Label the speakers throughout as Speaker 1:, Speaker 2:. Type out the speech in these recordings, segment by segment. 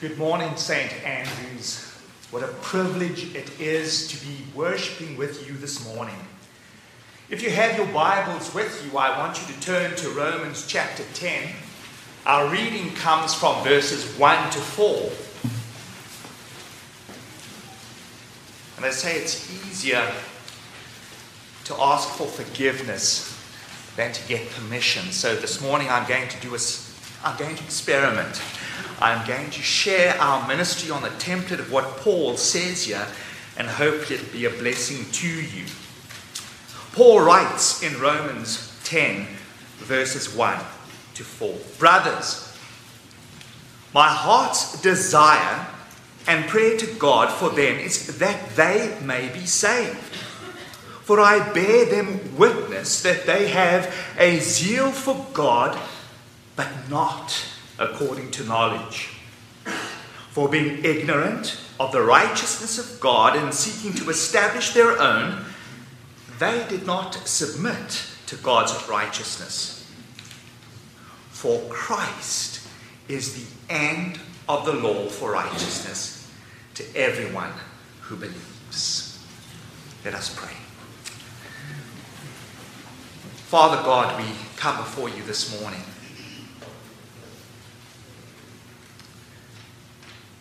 Speaker 1: Good morning, St. Andrews. What a privilege it is to be worshipping with you this morning. If you have your Bibles with you, I want you to turn to Romans chapter 10. Our reading comes from verses 1 to 4. And they say it's easier to ask for forgiveness than to get permission. So this morning I'm going to do a, I'm going to experiment. I'm going to share our ministry on the template of what Paul says here and hope it'll be a blessing to you. Paul writes in Romans 10, verses 1 to 4 Brothers, my heart's desire and prayer to God for them is that they may be saved. For I bear them witness that they have a zeal for God, but not according to knowledge. For being ignorant of the righteousness of God and seeking to establish their own, they did not submit to God's righteousness. For Christ is the end of the law for righteousness to everyone who believes. Let us pray. Father God, we come before you this morning.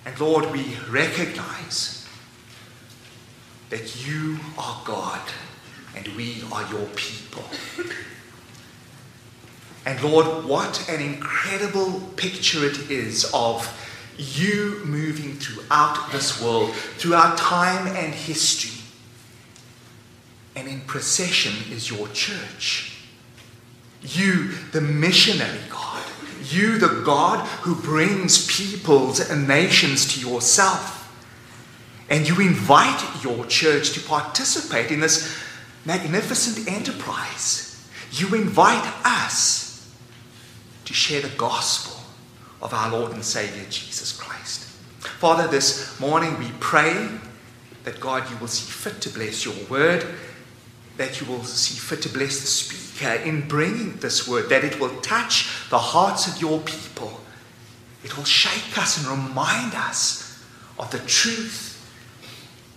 Speaker 1: And Lord, we recognize that you are God and we are your people. And Lord, what an incredible picture it is of you moving throughout this world, throughout time and history. And in procession is your church. You, the missionary God you, the God who brings peoples and nations to yourself. And you invite your church to participate in this magnificent enterprise. You invite us to share the gospel of our Lord and Savior Jesus Christ. Father, this morning we pray that God, you will see fit to bless your word, that you will see fit to bless the speaker in bringing this word, that it will touch the hearts of your people. It will shake us and remind us of the truth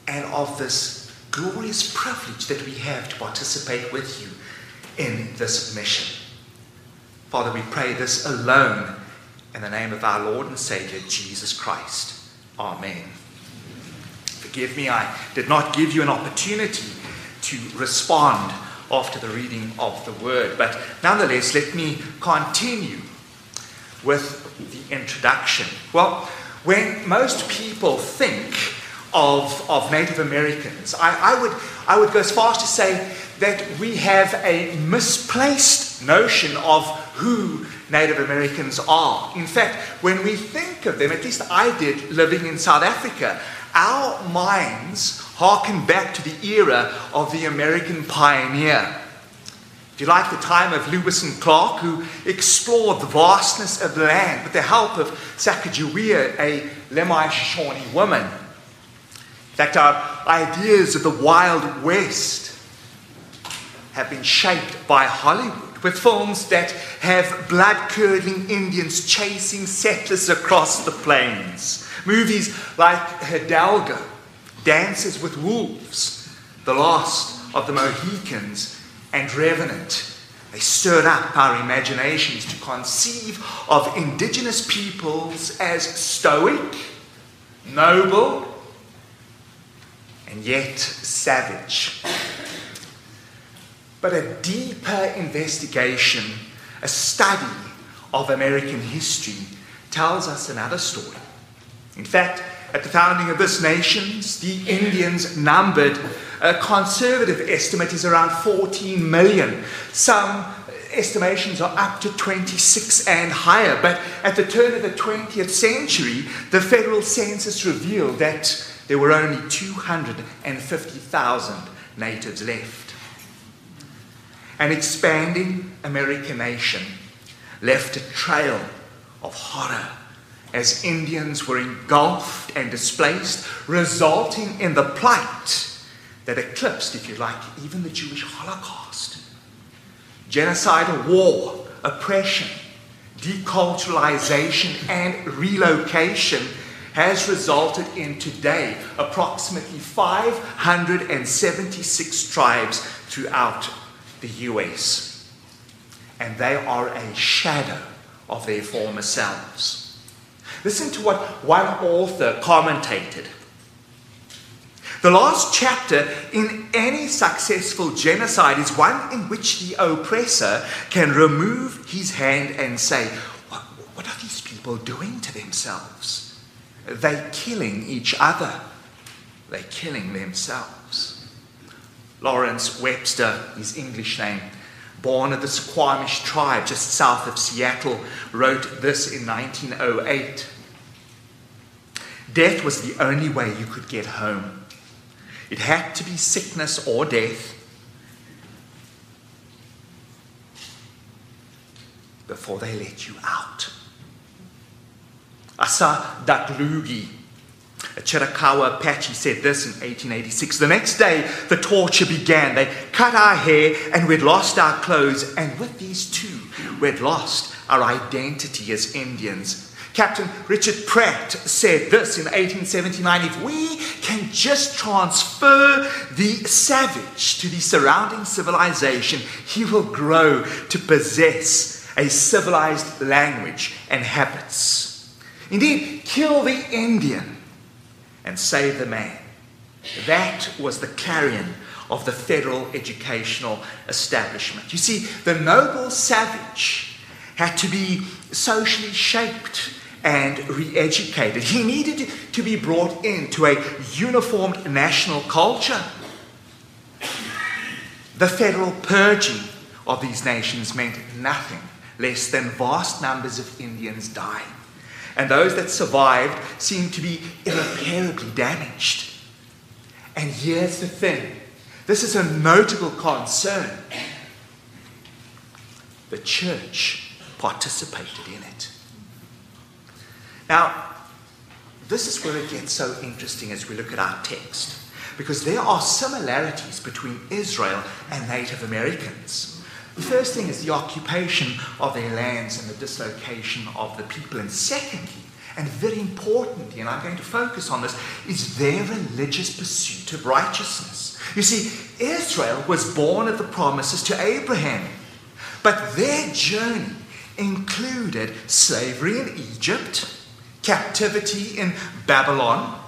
Speaker 1: and of this glorious privilege that we have to participate with you in this mission. Father, we pray this alone in the name of our Lord and Savior, Jesus Christ. Amen. Forgive me, I did not give you an opportunity to respond after the reading of the word. But nonetheless, let me continue with the introduction. Well, when most people think of, of Native Americans, I, I, would, I would go as far as to say that we have a misplaced notion of who Native Americans are. In fact, when we think of them, at least I did living in South Africa, our minds harken back to the era of the American pioneer. If you like, the time of Lewis and Clark, who explored the vastness of the land with the help of Sacagawea, a Lemhi Shoshone woman. In fact, our ideas of the Wild West have been shaped by Hollywood with films that have blood curdling Indians chasing settlers across the plains. Movies like Hidalgo Dances with Wolves, The Last of the Mohicans, and Revenant. They stirred up our imaginations to conceive of indigenous peoples as stoic, noble, and yet savage. But a deeper investigation, a study of American history, tells us another story. In fact, at the founding of this nation, the Indians numbered, a conservative estimate is around 14 million. Some estimations are up to 26 and higher. But at the turn of the 20th century, the federal census revealed that there were only 250,000 natives left. An expanding American nation left a trail of horror as Indians were engulfed and displaced, resulting in the plight that eclipsed, if you like, even the Jewish Holocaust. Genocidal war, oppression, deculturalization, and relocation has resulted in today approximately 576 tribes throughout the US. And they are a shadow of their former selves. Listen to what one author commentated. The last chapter in any successful genocide is one in which the oppressor can remove his hand and say, What, what are these people doing to themselves? They're killing each other, they're killing themselves. Lawrence Webster, his English name, born of the Squamish tribe just south of Seattle, wrote this in 1908. Death was the only way you could get home. It had to be sickness or death before they let you out. Asa Datlugi, a Apache, said this in 1886. The next day, the torture began. They cut our hair and we'd lost our clothes. And with these two, we'd lost our identity as Indians. Captain Richard Pratt said this in 1879 if we can just transfer the savage to the surrounding civilization, he will grow to possess a civilized language and habits. Indeed, kill the Indian and save the man. That was the clarion of the federal educational establishment. You see, the noble savage had to be socially shaped and re educated. He needed to be brought into a uniformed national culture. The federal purging of these nations meant nothing less than vast numbers of Indians dying. And those that survived seemed to be irreparably damaged. And here's the thing this is a notable concern. The church participated in it. Now, this is where it gets so interesting as we look at our text, because there are similarities between Israel and Native Americans. The first thing is the occupation of their lands and the dislocation of the people. And secondly, and very importantly, and I'm going to focus on this, is their religious pursuit of righteousness. You see, Israel was born of the promises to Abraham, but their journey included slavery in Egypt captivity in Babylon,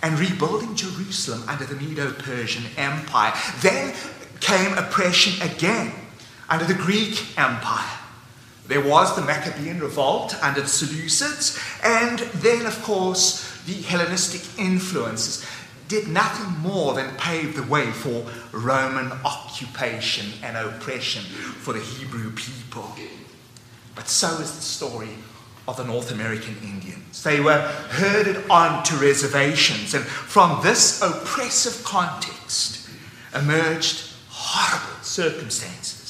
Speaker 1: and rebuilding Jerusalem under the Medo Persian Empire. Then came oppression again under the Greek Empire. There was the Maccabean revolt under the Seleucids, and then, of course, the Hellenistic influences did nothing more than pave the way for Roman occupation and oppression for the Hebrew people. But so is the story of the North American Indians. They were herded onto reservations, and from this oppressive context emerged horrible circumstances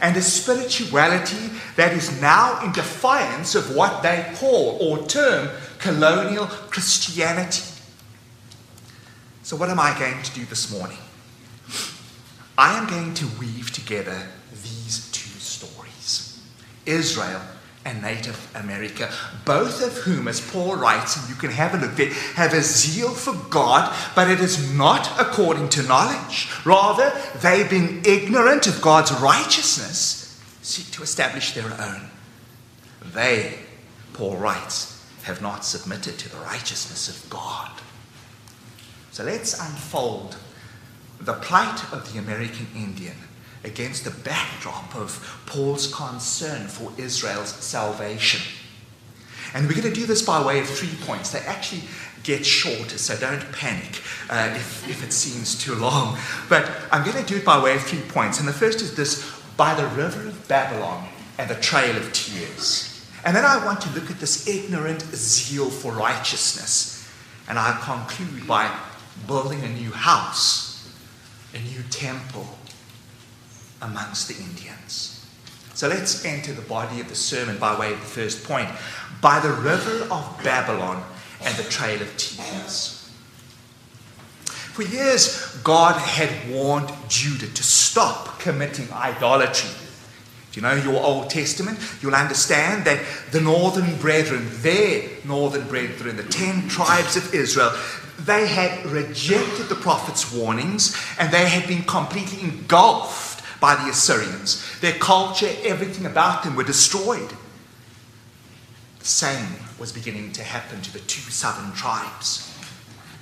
Speaker 1: and a spirituality that is now in defiance of what they call or term colonial Christianity. So, what am I going to do this morning? I am going to weave together these two stories Israel and Native America, both of whom, as Paul writes, and you can have a look there, have a zeal for God, but it is not according to knowledge. Rather, they, being ignorant of God's righteousness, seek to establish their own. They, Paul writes, have not submitted to the righteousness of God. So let's unfold the plight of the American Indian against the backdrop of Paul's concern for Israel's salvation. And we're going to do this by way of three points. They actually get shorter, so don't panic uh, if, if it seems too long. But I'm going to do it by way of three points. And the first is this by the river of Babylon and the trail of tears. And then I want to look at this ignorant zeal for righteousness. And I'll conclude by building a new house, a new temple, amongst the Indians. So let's enter the body of the sermon by way of the first point by the river of Babylon and the trail of tears. For years, God had warned Judah to stop committing idolatry. Do you know your Old Testament? You'll understand that the northern brethren, their northern brethren, the ten tribes of Israel, they had rejected the prophet's warnings and they had been completely engulfed by the Assyrians. Their culture, everything about them were destroyed. The same was beginning to happen to the two southern tribes,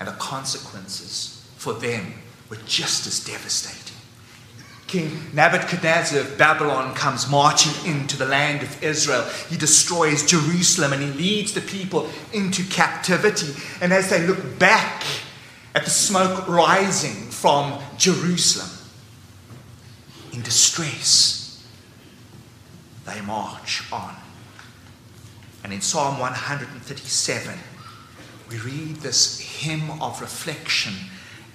Speaker 1: and the consequences for them were just as devastating. King Nebuchadnezzar of Babylon comes marching into the land of Israel. He destroys Jerusalem and he leads the people into captivity. And as they look back at the smoke rising from Jerusalem, in distress, they march on. And in Psalm 137, we read this hymn of reflection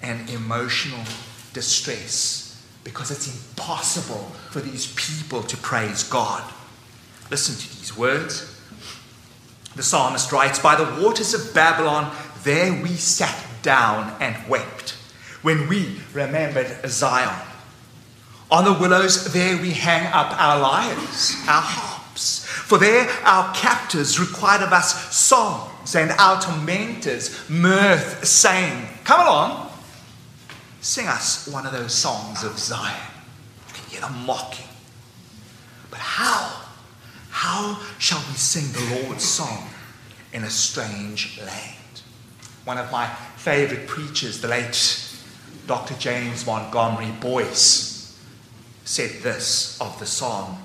Speaker 1: and emotional distress because it's impossible for these people to praise God. Listen to these words. The psalmist writes By the waters of Babylon, there we sat down and wept when we remembered Zion. On the willows, there we hang up our lyres, our harps. For there our captors required of us songs, and our tormentors mirth, saying, Come along, Sing us one of those songs of Zion. You can hear mocking. But how? How shall we sing the Lord's song in a strange land? One of my favorite preachers, the late Dr. James Montgomery Boice, said this of the song.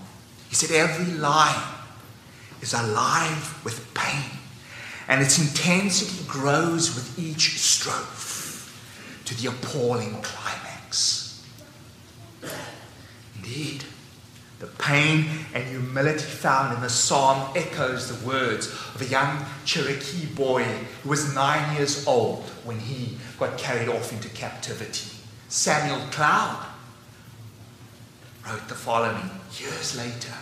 Speaker 1: He said, Every line is alive with pain, and its intensity grows with each strophe to the appalling climax. Indeed, the pain and humility found in the psalm echoes the words of a young Cherokee boy who was nine years old when he got carried off into captivity. Samuel Cloud wrote the following years later.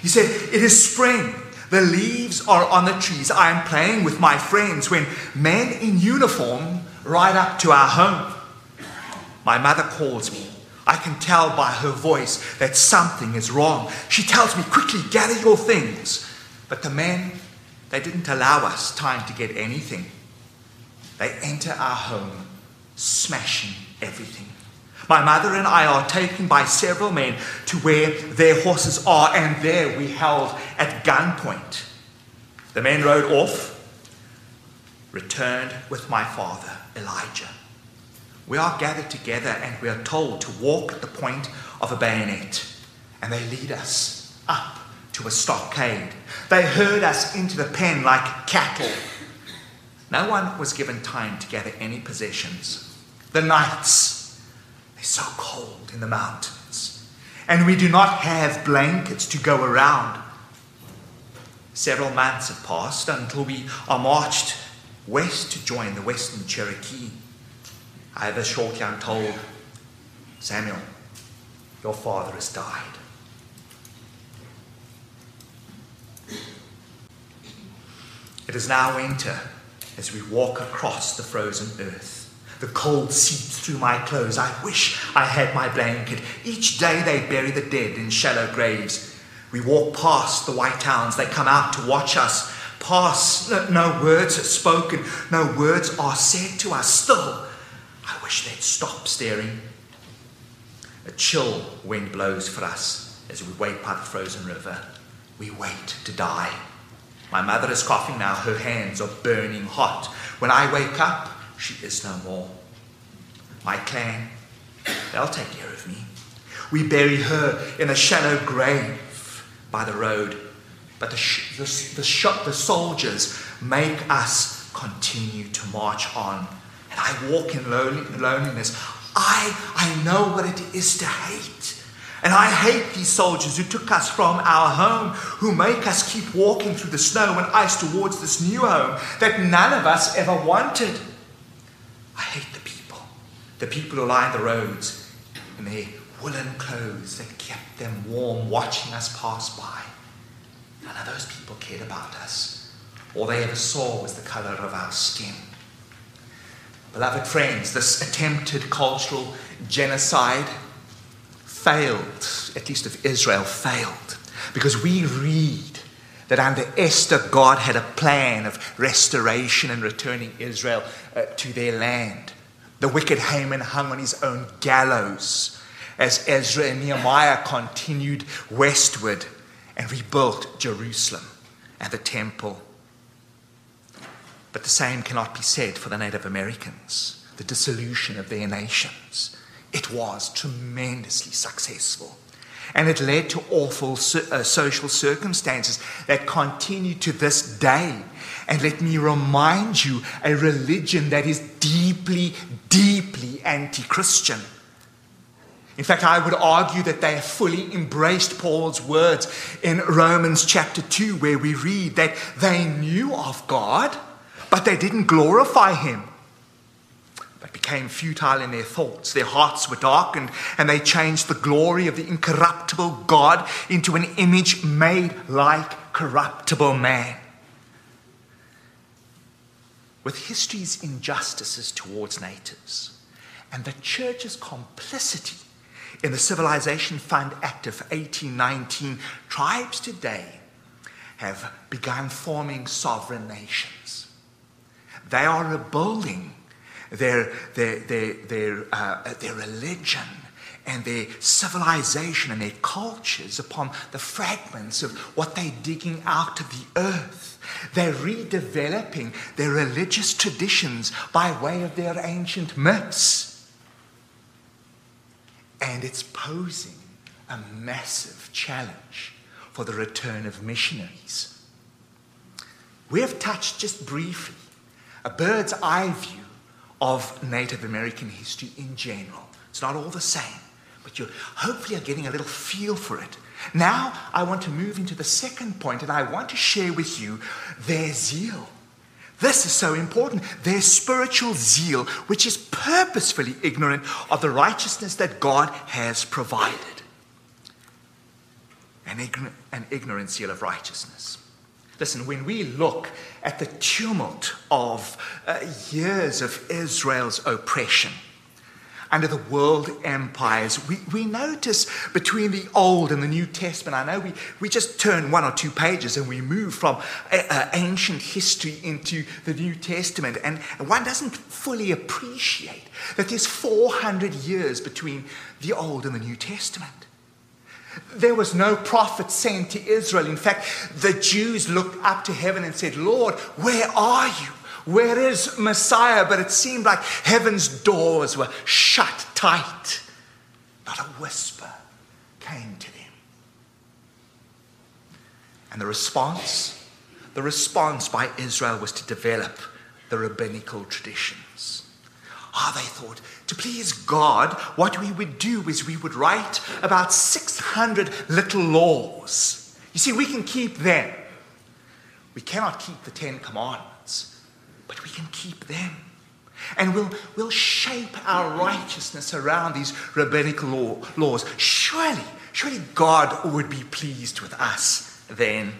Speaker 1: He said, It is spring. The leaves are on the trees. I am playing with my friends when men in uniform ride up to our home. My mother calls me. I can tell by her voice that something is wrong. She tells me, quickly, gather your things. But the men, they didn't allow us time to get anything. They enter our home, smashing everything. My mother and I are taken by several men to where their horses are, and there we held at gunpoint. The men rode off, returned with my father. Elijah. We are gathered together and we are told to walk at the point of a bayonet, and they lead us up to a stockade. They herd us into the pen like cattle. No one was given time to gather any possessions. The nights, they're so cold in the mountains, and we do not have blankets to go around. Several months have passed until we are marched west to join the Western Cherokee. I have a short young told, Samuel, your father has died. It is now winter as we walk across the frozen earth. The cold seeps through my clothes. I wish I had my blanket. Each day they bury the dead in shallow graves. We walk past the white towns. They come out to watch us pass. No words are spoken, no words are said to us. Still, I wish they'd stop staring. A chill wind blows for us as we wait by the frozen river. We wait to die. My mother is coughing now, her hands are burning hot. When I wake up, she is no more. My clan, they'll take care of me. We bury her in a shallow grave by the road but the, the, the, the soldiers make us continue to march on. And I walk in loneliness. I, I know what it is to hate. And I hate these soldiers who took us from our home, who make us keep walking through the snow and ice towards this new home that none of us ever wanted. I hate the people, the people who line the roads in their woolen clothes that kept them warm, watching us pass by. None of those people cared about us. All they ever saw was the color of our skin. Beloved friends, this attempted cultural genocide failed, at least of Israel, failed. Because we read that under Esther, God had a plan of restoration and returning Israel uh, to their land. The wicked Haman hung on his own gallows as Ezra and Nehemiah continued westward and rebuilt Jerusalem and the temple. But the same cannot be said for the Native Americans, the dissolution of their nations. It was tremendously successful. And it led to awful uh, social circumstances that continue to this day. And let me remind you a religion that is deeply, deeply anti Christian. In fact, I would argue that they have fully embraced Paul's words in Romans chapter 2, where we read that they knew of God, but they didn't glorify him but became futile in their thoughts. Their hearts were darkened, and they changed the glory of the incorruptible God into an image made like corruptible man. With history's injustices towards natives and the church's complicity in the Civilization Fund Act of 1819, tribes today have begun forming sovereign nations. They are rebuilding their, their, their, their, uh, their religion and their civilization and their cultures upon the fragments of what they're digging out of the earth. They're redeveloping their religious traditions by way of their ancient myths. And it's posing a massive challenge for the return of missionaries. We have touched just briefly a bird's eye view of Native American history in general. It's not all the same, but you hopefully are getting a little feel for it. Now, I want to move into the second point, and I want to share with you their zeal. This is so important. Their spiritual zeal, which is purposefully ignorant of the righteousness that God has provided. An ignorant, an ignorant zeal of righteousness. Listen, when we look at the tumult of uh, years of Israel's oppression under the world empires, we, we notice between the Old and the New Testament, I know we, we just turn one or two pages and we move from uh, uh, ancient history into the New Testament, and one doesn't fully appreciate that there's 400 years between the Old and the New Testament. There was no prophet sent to Israel. In fact, the Jews looked up to heaven and said, Lord, where are you? Where is Messiah? But it seemed like heaven's doors were shut tight. Not a whisper came to them. And the response? The response by Israel was to develop the rabbinical traditions. Ah, they thought, to please God, what we would do is we would write about 600 little laws. You see, we can keep them. We cannot keep the Ten Commandments, but we can keep them. And we'll, we'll shape our righteousness around these rabbinical law, laws. Surely, surely God would be pleased with us then.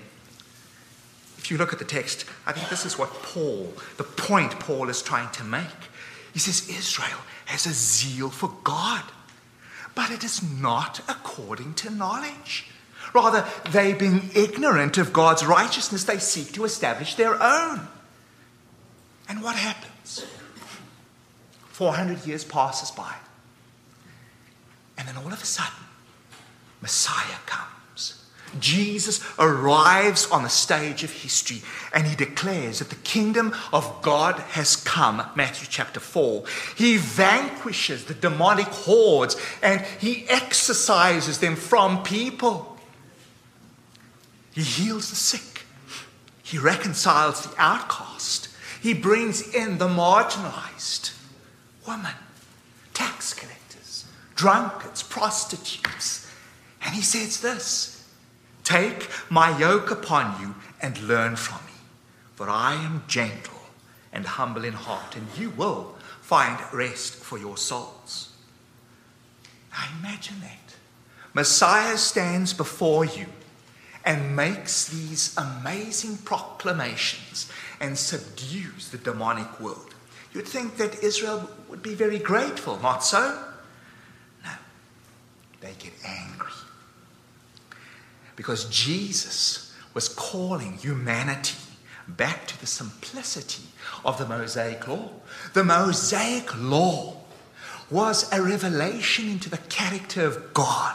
Speaker 1: If you look at the text, I think this is what Paul, the point Paul is trying to make. He says, Israel has a zeal for God, but it is not according to knowledge. Rather, they being ignorant of God's righteousness, they seek to establish their own. And what happens? 400 years passes by. And then all of a sudden, Messiah comes. Jesus arrives on the stage of history and he declares that the kingdom of God has come, Matthew chapter 4. He vanquishes the demonic hordes and he exorcises them from people. He heals the sick, he reconciles the outcast, he brings in the marginalized women, tax collectors, drunkards, prostitutes. And he says this. Take my yoke upon you and learn from me, for I am gentle and humble in heart, and you will find rest for your souls. Now imagine that. Messiah stands before you and makes these amazing proclamations and subdues the demonic world. You'd think that Israel would be very grateful, not so? No. they get angry. Because Jesus was calling humanity back to the simplicity of the Mosaic law. The Mosaic law was a revelation into the character of God.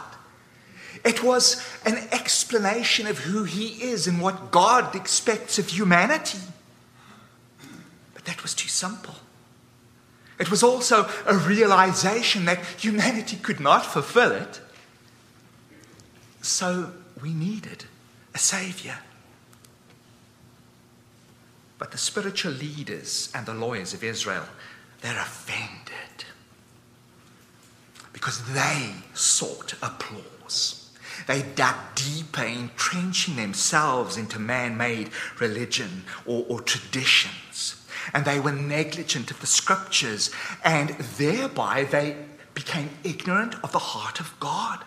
Speaker 1: It was an explanation of who He is and what God expects of humanity. But that was too simple. It was also a realization that humanity could not fulfill it. So we needed a Savior. But the spiritual leaders and the lawyers of Israel, they're offended because they sought applause. They dug deeper, entrenching themselves into man made religion or, or traditions. And they were negligent of the scriptures, and thereby they became ignorant of the heart of God.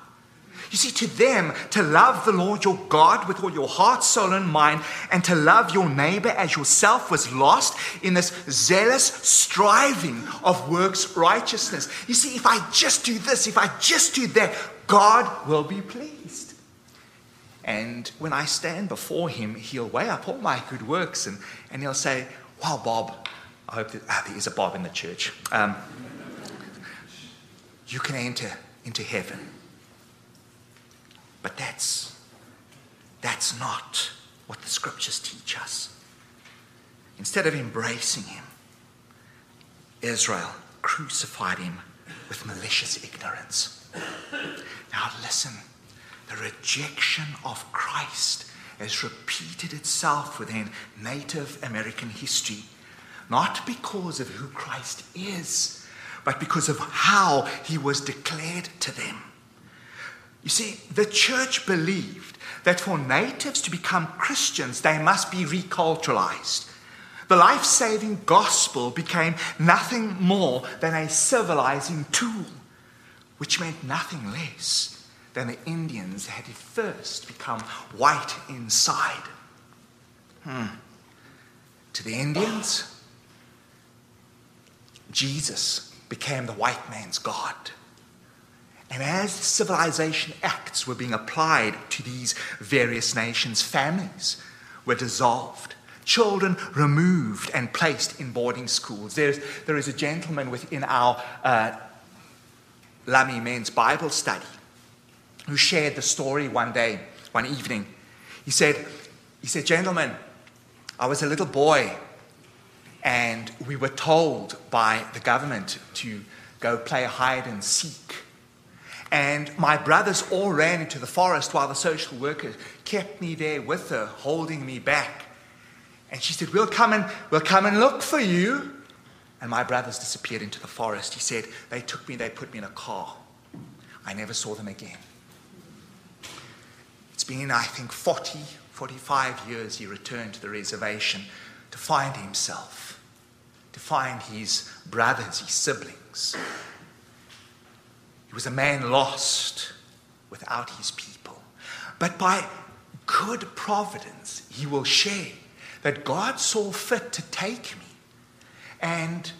Speaker 1: You see, to them, to love the Lord your God with all your heart, soul, and mind, and to love your neighbor as yourself was lost in this zealous striving of works righteousness. You see, if I just do this, if I just do that, God will be pleased. And when I stand before him, he'll weigh up all my good works and, and he'll say, Wow, Bob, I hope ah, there is a Bob in the church. Um, you can enter into heaven. But that's, that's not what the scriptures teach us. Instead of embracing him, Israel crucified him with malicious ignorance. Now, listen the rejection of Christ has repeated itself within Native American history, not because of who Christ is, but because of how he was declared to them. You see, the church believed that for natives to become Christians, they must be reculturalized. The life saving gospel became nothing more than a civilizing tool, which meant nothing less than the Indians had first become white inside. Hmm. To the Indians, Jesus became the white man's God. And as civilization acts were being applied to these various nations, families were dissolved, children removed and placed in boarding schools. There's, there is a gentleman within our uh, Lummi men's Bible study who shared the story one day, one evening. He said, he said, Gentlemen, I was a little boy and we were told by the government to go play hide and seek. And my brothers all ran into the forest while the social worker kept me there with her, holding me back. And she said, We'll come and we'll come and look for you. And my brothers disappeared into the forest. He said, They took me, they put me in a car. I never saw them again It's been, I think, 40, 45 years he returned to the reservation to find himself, to find his brothers, his siblings. Was a man lost without his people. But by good providence, he will share that God saw fit to take me and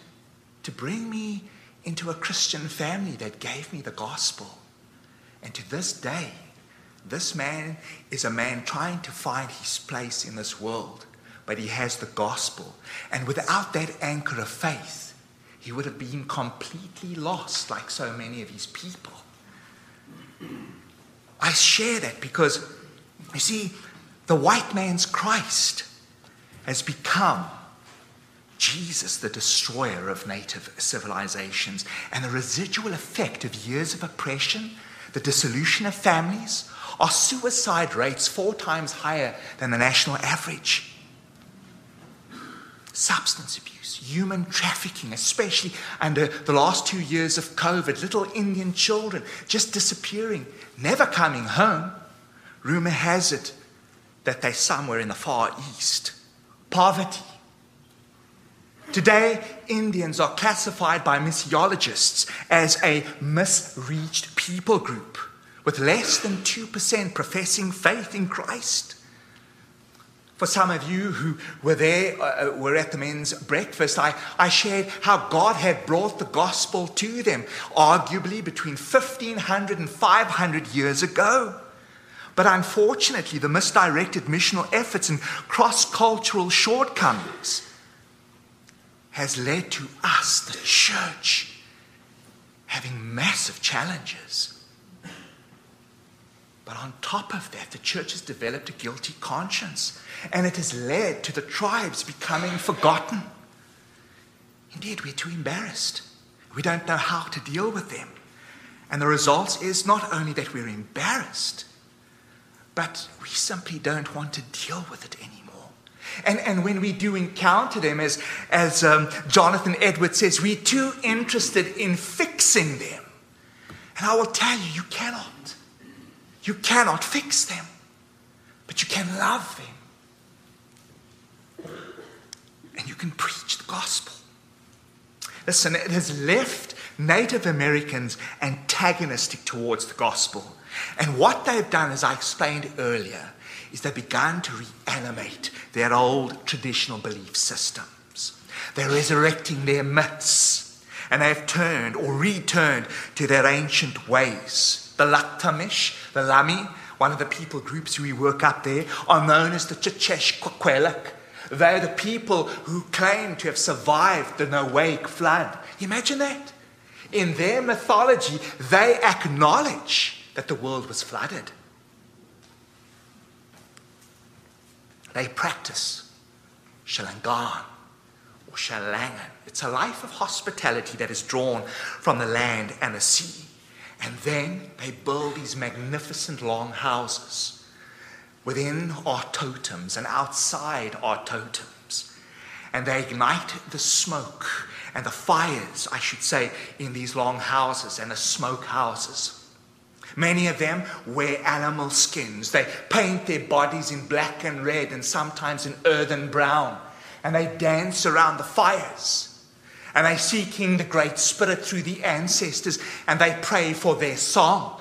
Speaker 1: to bring me into a Christian family that gave me the gospel. And to this day, this man is a man trying to find his place in this world, but he has the gospel. And without that anchor of faith, he would have been completely lost, like so many of his people. I share that because, you see, the white man's Christ has become Jesus, the destroyer of native civilizations, and the residual effect of years of oppression, the dissolution of families, are suicide rates four times higher than the national average. Substance abuse, human trafficking, especially under uh, the last two years of COVID, little Indian children just disappearing, never coming home. Rumor has it that they're somewhere in the far east. Poverty. Today, Indians are classified by missiologists as a misreached people group with less than 2% professing faith in Christ. For some of you who were there, uh, uh, were at the men's breakfast, I, I shared how God had brought the gospel to them, arguably between 1500 and 500 years ago. But unfortunately, the misdirected missional efforts and cross cultural shortcomings has led to us, the church, having massive challenges. But on top of that, the church has developed a guilty conscience, and it has led to the tribes becoming forgotten. Indeed, we're too embarrassed. We don't know how to deal with them. And the result is not only that we're embarrassed, but we simply don't want to deal with it anymore. And, and when we do encounter them, as, as um, Jonathan Edwards says, we're too interested in fixing them. And I will tell you, you cannot. You cannot fix them, but you can love them. And you can preach the gospel. Listen, it has left Native Americans antagonistic towards the gospel. And what they've done, as I explained earlier, is they've begun to reanimate their old traditional belief systems. They're resurrecting their myths, and they have turned or returned to their ancient ways. The Laktamish, the Lummi, one of the people groups we work up there, are known as the Chichesh Kwakwelak. They're the people who claim to have survived the Noahic flood. Imagine that. In their mythology, they acknowledge that the world was flooded. They practice Shalangan or Shalangan. It's a life of hospitality that is drawn from the land and the sea. And then they build these magnificent long houses. Within are totems, and outside are totems. And they ignite the smoke and the fires, I should say, in these long houses and the smoke houses. Many of them wear animal skins. They paint their bodies in black and red and sometimes in earthen brown. And they dance around the fires. And they seek in the Great Spirit through the ancestors and they pray for their song.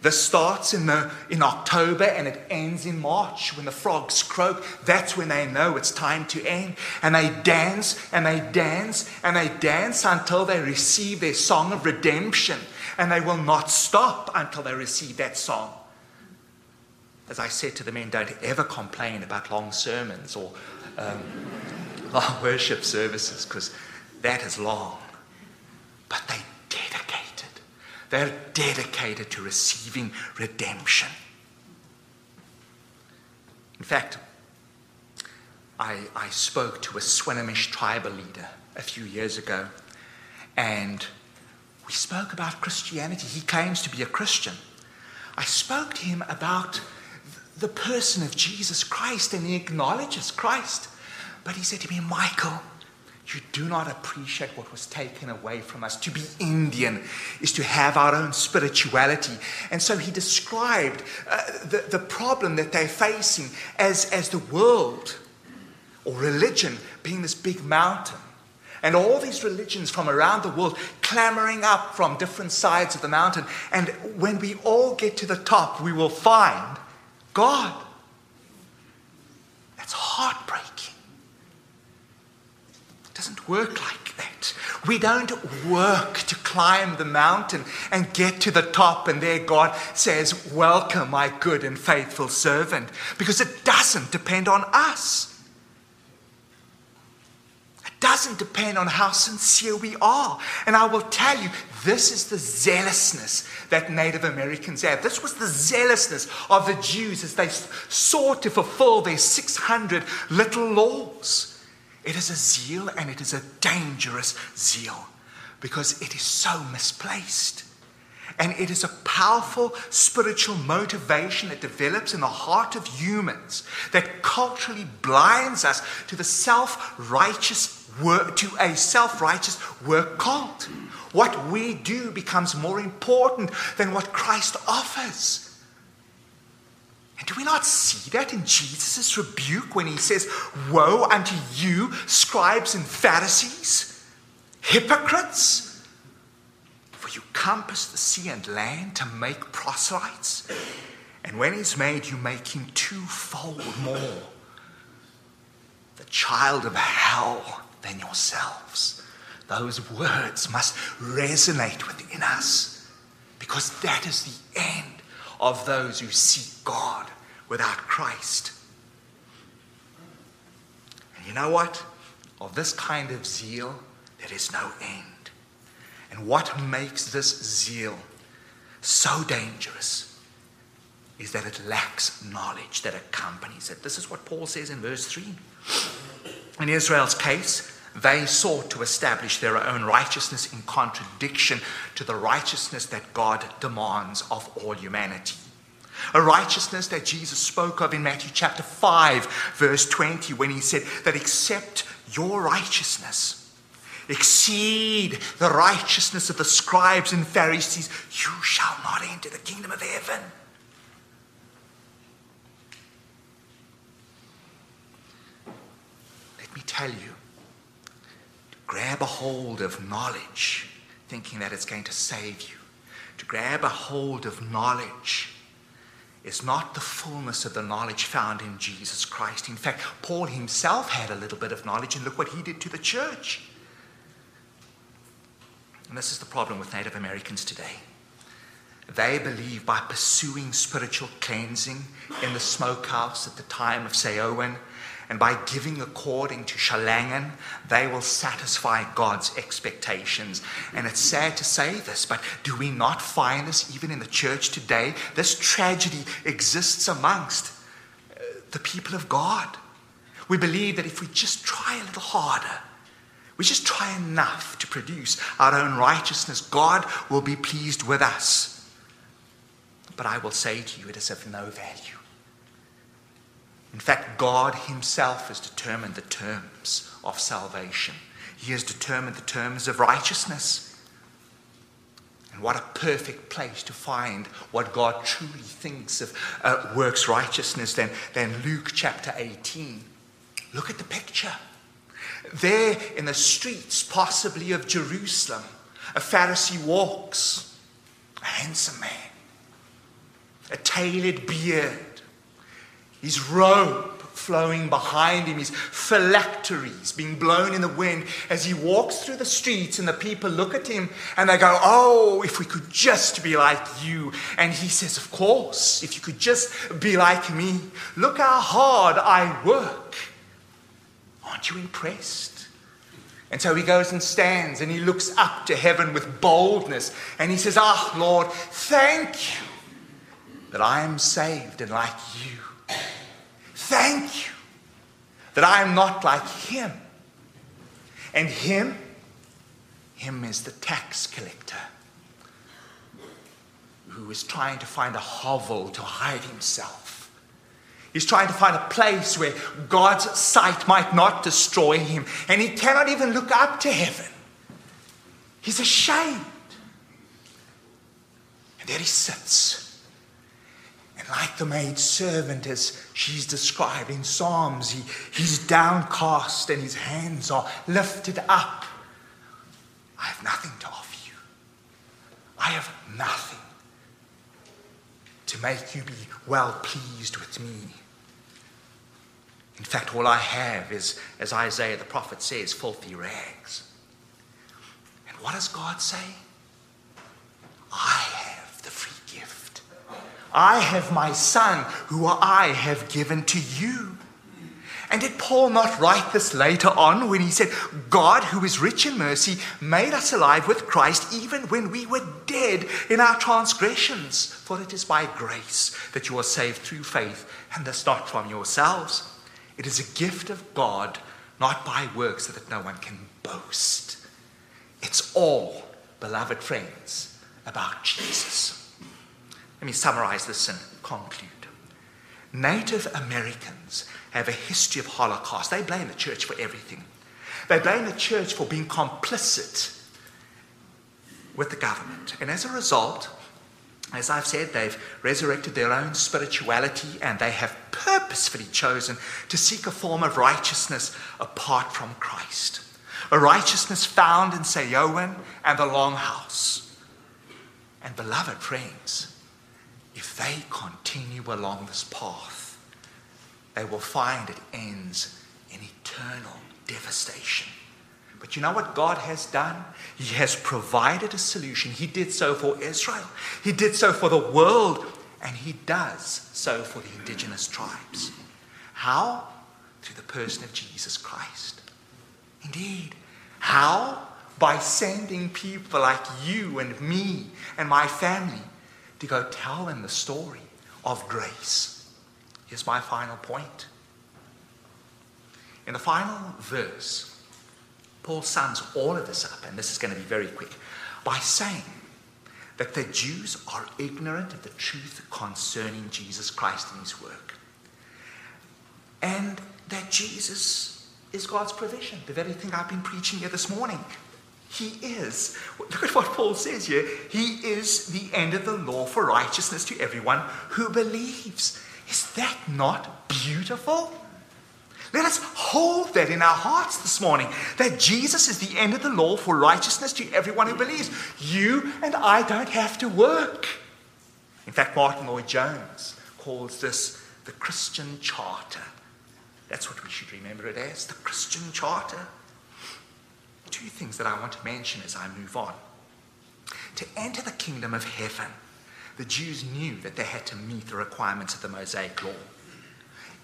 Speaker 1: This starts in, the, in October and it ends in March when the frogs croak. That's when they know it's time to end. And they dance and they dance and they dance until they receive their song of redemption and they will not stop until they receive that song. As I said to the men, don't ever complain about long sermons or um, long worship services because that is long. But they dedicated. They're dedicated to receiving redemption. In fact, I, I spoke to a Swinomish tribal leader a few years ago, and we spoke about Christianity. He claims to be a Christian. I spoke to him about the person of Jesus Christ, and he acknowledges Christ. But he said to me, Michael, you do not appreciate what was taken away from us. To be Indian is to have our own spirituality. And so he described uh, the, the problem that they're facing as, as the world or religion being this big mountain and all these religions from around the world clamoring up from different sides of the mountain. And when we all get to the top, we will find God. That's heartbreaking. Doesn't work like that. We don't work to climb the mountain and get to the top, and there God says, Welcome, my good and faithful servant, because it doesn't depend on us It doesn't depend on how sincere we are. And I will tell you, this is the zealousness that Native Americans have. This was the zealousness of the Jews as they sought to fulfill their 600 little laws. It is a zeal and it is a dangerous zeal because it is so misplaced. And it is a powerful spiritual motivation that develops in the heart of humans that culturally blinds us to the self righteous work, to a self righteous work cult. What we do becomes more important than what Christ offers. And do we not see that in Jesus' rebuke when he says, Woe unto you, scribes and Pharisees, hypocrites! For you compass the sea and land to make proselytes, and when he's made, you make him twofold more the child of hell than yourselves. Those words must resonate within us because that is the end of those who seek God without Christ. And you know what? Of this kind of zeal, there is no end. And what makes this zeal so dangerous is that it lacks knowledge that accompanies it. This is what Paul says in verse 3. In Israel's case, they sought to establish their own righteousness in contradiction to the righteousness that God demands of all humanity. A righteousness that Jesus spoke of in Matthew chapter 5, verse 20, when he said that except your righteousness exceed the righteousness of the scribes and Pharisees, you shall not enter the kingdom of heaven. Let me tell you, grab a hold of knowledge, thinking that it's going to save you, to grab a hold of knowledge is not the fullness of the knowledge found in Jesus Christ. In fact, Paul himself had a little bit of knowledge, and look what he did to the church. And this is the problem with Native Americans today. They believe by pursuing spiritual cleansing in the smokehouse at the time of Samhain and by giving according to Shalangan, they will satisfy God's expectations. And it's sad to say this, but do we not find this even in the church today? This tragedy exists amongst uh, the people of God. We believe that if we just try a little harder, we just try enough to produce our own righteousness, God will be pleased with us. But I will say to you, it is of no value. In fact, God Himself has determined the terms of salvation, He has determined the terms of righteousness. And what a perfect place to find what God truly thinks of uh, works righteousness than, than Luke chapter 18. Look at the picture. There in the streets, possibly of Jerusalem, a Pharisee walks, a handsome man, a tailored beard, his robe flowing behind him, his phylacteries being blown in the wind as he walks through the streets, and the people look at him and they go, Oh, if we could just be like you. And he says, Of course, if you could just be like me. Look how hard I work. Aren't you impressed? And so he goes and stands and he looks up to heaven with boldness and he says, Ah, Lord, thank you that I am saved and like you. Thank you that I am not like him. And him, him is the tax collector who is trying to find a hovel to hide himself. He's trying to find a place where God's sight might not destroy him, and he cannot even look up to heaven. He's ashamed. And there he sits and like the maid servant, as she's described in Psalms, he, he's downcast and his hands are lifted up. I have nothing to offer you. I have nothing to make you be well pleased with me. In fact, all I have is, as Isaiah the prophet says, filthy rags. And what does God say? I have. I have my son, who I have given to you. And did Paul not write this later on when he said, God, who is rich in mercy, made us alive with Christ even when we were dead in our transgressions? For it is by grace that you are saved through faith, and this not from yourselves. It is a gift of God, not by works, so that no one can boast. It's all, beloved friends, about Jesus. Let me summarize this and conclude. Native Americans have a history of Holocaust. They blame the church for everything. They blame the church for being complicit with the government. And as a result, as I've said, they've resurrected their own spirituality and they have purposefully chosen to seek a form of righteousness apart from Christ. A righteousness found in Samhain and the Longhouse. And beloved friends, if they continue along this path, they will find it ends in eternal devastation. But you know what God has done? He has provided a solution. He did so for Israel, He did so for the world, and He does so for the indigenous tribes. How? Through the person of Jesus Christ. Indeed. How? By sending people like you and me and my family to go tell them the story of grace. Here's my final point. In the final verse, Paul sums all of this up, and this is going to be very quick, by saying that the Jews are ignorant of the truth concerning Jesus Christ and his work. And that Jesus is God's provision, the very thing I've been preaching here this morning. He is. Look at what Paul says here. He is the end of the law for righteousness to everyone who believes. Is that not beautiful? Let us hold that in our hearts this morning that Jesus is the end of the law for righteousness to everyone who believes. You and I don't have to work. In fact, Martyn Lloyd-Jones calls this the Christian charter. That's what we should remember it as the Christian charter. Two things that I want to mention as I move on. To enter the kingdom of heaven, the Jews knew that they had to meet the requirements of the Mosaic law.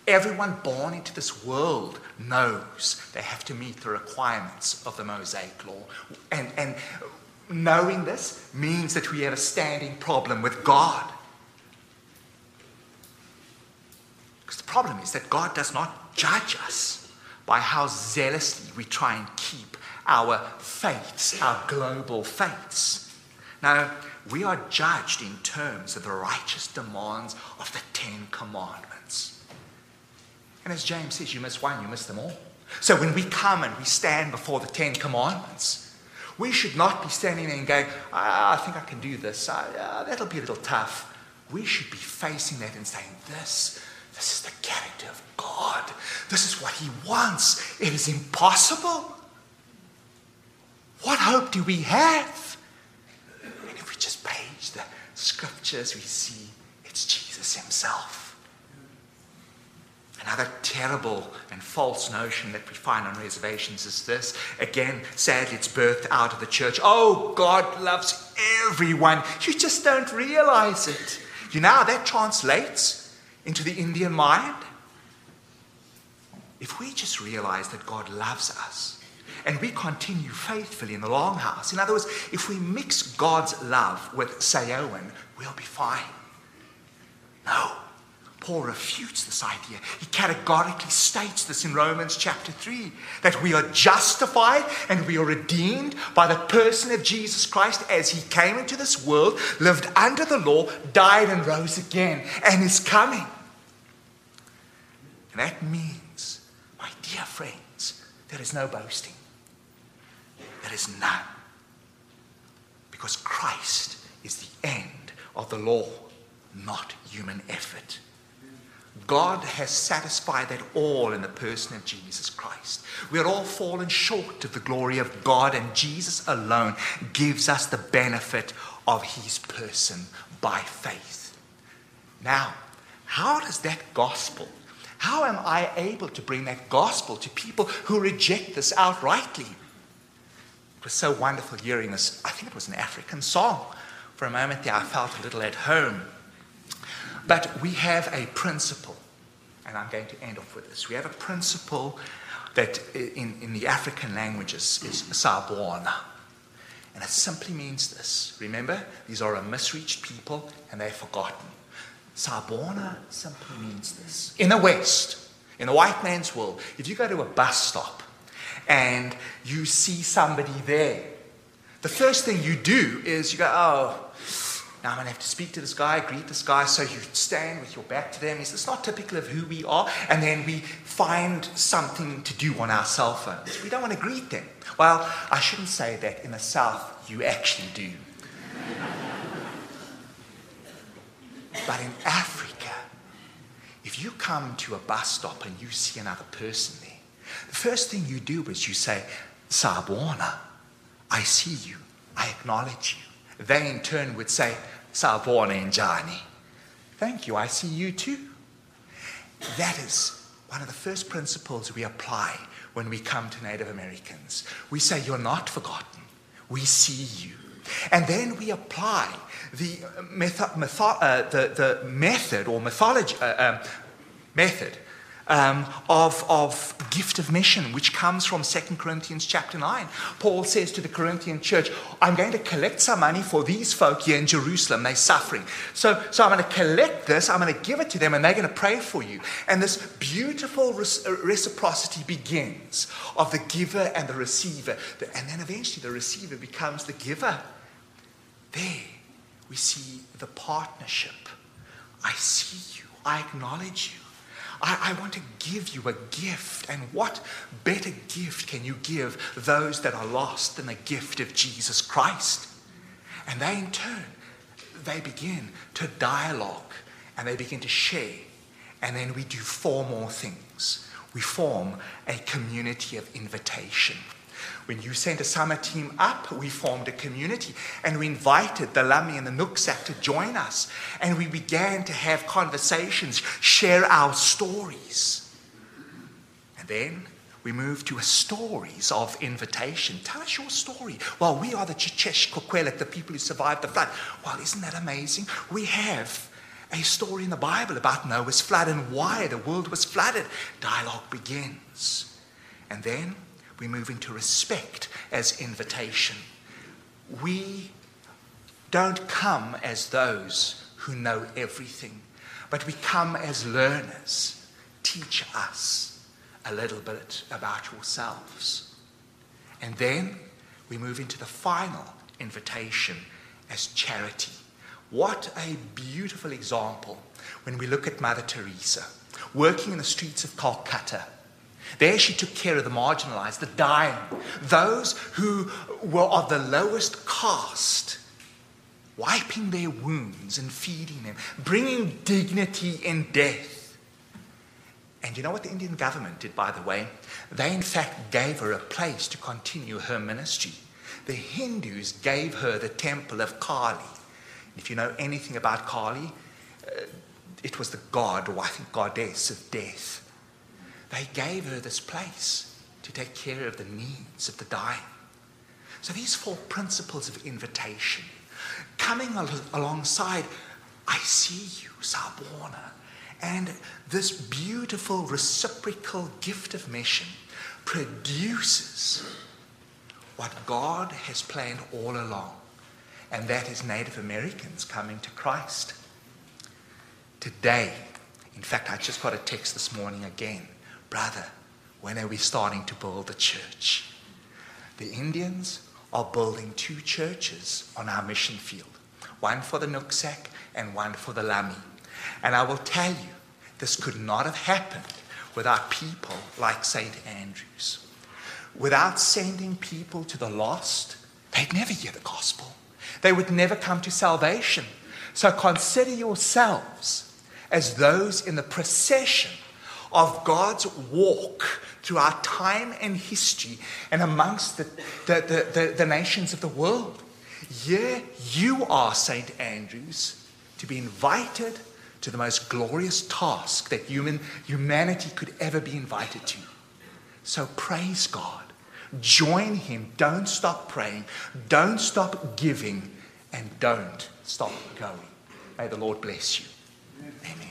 Speaker 1: Everyone born into this world knows they have to meet the requirements of the Mosaic law. And, and knowing this means that we have a standing problem with God. Because the problem is that God does not judge us by how zealously we try and keep our faiths, our global faiths. Now, we are judged in terms of the righteous demands of the Ten Commandments. And as James says, you miss one, you miss them all. So when we come and we stand before the Ten Commandments, we should not be standing there and going, ah, I think I can do this. Ah, that'll be a little tough. We should be facing that and saying, This, this is the character of God. This is what He wants. It is impossible. What hope do we have? And if we just page the scriptures, we see it's Jesus Himself. Another terrible and false notion that we find on reservations is this. Again, sadly, it's birthed out of the church. Oh, God loves everyone. You just don't realize it. You know how that translates into the Indian mind? If we just realize that God loves us and we continue faithfully in the longhouse, in other words, if we mix God's love with Sayoan, we'll be fine. No. Paul refutes this idea. He categorically states this in Romans chapter 3 that we are justified and we are redeemed by the person of Jesus Christ as he came into this world, lived under the law, died, and rose again, and is coming. And that means, my dear friends, there is no boasting, there is none. Because Christ is the end of the law, not human effort. God has satisfied that all in the person of Jesus Christ. We are all fallen short of the glory of God, and Jesus alone gives us the benefit of his person by faith. Now, how does that gospel, how am I able to bring that gospel to people who reject this outrightly? It was so wonderful hearing this. I think it was an African song. For a moment there, I felt a little at home. But we have a principle, and I'm going to end off with this. We have a principle that in, in the African languages is sawubona. And it simply means this. Remember, these are a misreached people and they're forgotten. Sawubona simply means this. In the West, in the white man's world, if you go to a bus stop and you see somebody there, the first thing you do is you go, oh, now I'm going to have to speak to this guy, greet this guy. So you stand with your back to them. Is this not typical of who we are? And then we find something to do on our cell phones. We don't want to greet them. Well, I shouldn't say that in the South, you actually do. but in Africa, if you come to a bus stop and you see another person there, the first thing you do is you say, Sawubona, I see you, I acknowledge you. They in turn would say, Sawubona njani. Thank you, I see you too. That is one of the first principles we apply when we come to Native Americans. We say, You're not forgotten. We see you. And then we apply the, method, uh, the, the method or mythology, uh, um, method um, of, of gift of mission, which comes from 2 Corinthians chapter 9. Paul says to the Corinthian church, I'm going to collect some money for these folk here in Jerusalem. They're suffering. So, so I'm going to collect this, I'm going to give it to them, and they're going to pray for you. And this beautiful reciprocity begins of the giver and the receiver. And then eventually the receiver becomes the giver. There we see the partnership. I see you, I acknowledge you. I, I, want to give you a gift. And what better gift can you give those that are lost than the gift of Jesus Christ? And they, in turn, they begin to dialogue and they begin to share. And then we do four more things. We form a community of invitation. When you sent a summer team up, we formed a community and we invited the Lummi and the Nooksack to join us. And we began to have conversations, share our stories. And then we moved to a stories of invitation. Tell us your story. Well, we are the Chichesh Kokwelek, the people who survived the flood. Well, isn't that amazing? We have a story in the Bible about Noah's flood and why the world was flooded. Dialogue begins. And then we move into respect as invitation. We don't come as those who know everything, but we come as learners. Teach us a little bit about yourselves. And then we move into the final invitation as charity. What a beautiful example when we look at Mother Teresa working in the streets of Calcutta there she took care of the marginalized, the dying, those who were of the lowest caste, wiping their wounds and feeding them, bringing dignity in death. And you know what the Indian government did, by the way? They, in fact, gave her a place to continue her ministry. The Hindus gave her the temple of Kali. If you know anything about Kali, uh, it was the god, or I think goddess of death. They gave her this place to take care of the needs of the dying. So these four principles of invitation, coming al- alongside, I see you, Sawubona, and this beautiful reciprocal gift of mission produces what God has planned all along, and that is Native Americans coming to Christ. Today, in fact, I just got a text this morning again Brother, when are we starting to build a church? The Indians are building two churches on our mission field one for the Nooksack and one for the Lummi. And I will tell you, this could not have happened without people like St. Andrews. Without sending people to the lost, they'd never hear the gospel. They would never come to salvation. So consider yourselves as those in the procession of God's walk through our time and history and amongst the, the, the, the, the nations of the world. Here you are, St. Andrews, to be invited to the most glorious task that human, humanity could ever be invited to. So praise God. Join Him. Don't stop praying. Don't stop giving. And don't stop going. May the Lord bless you. Amen.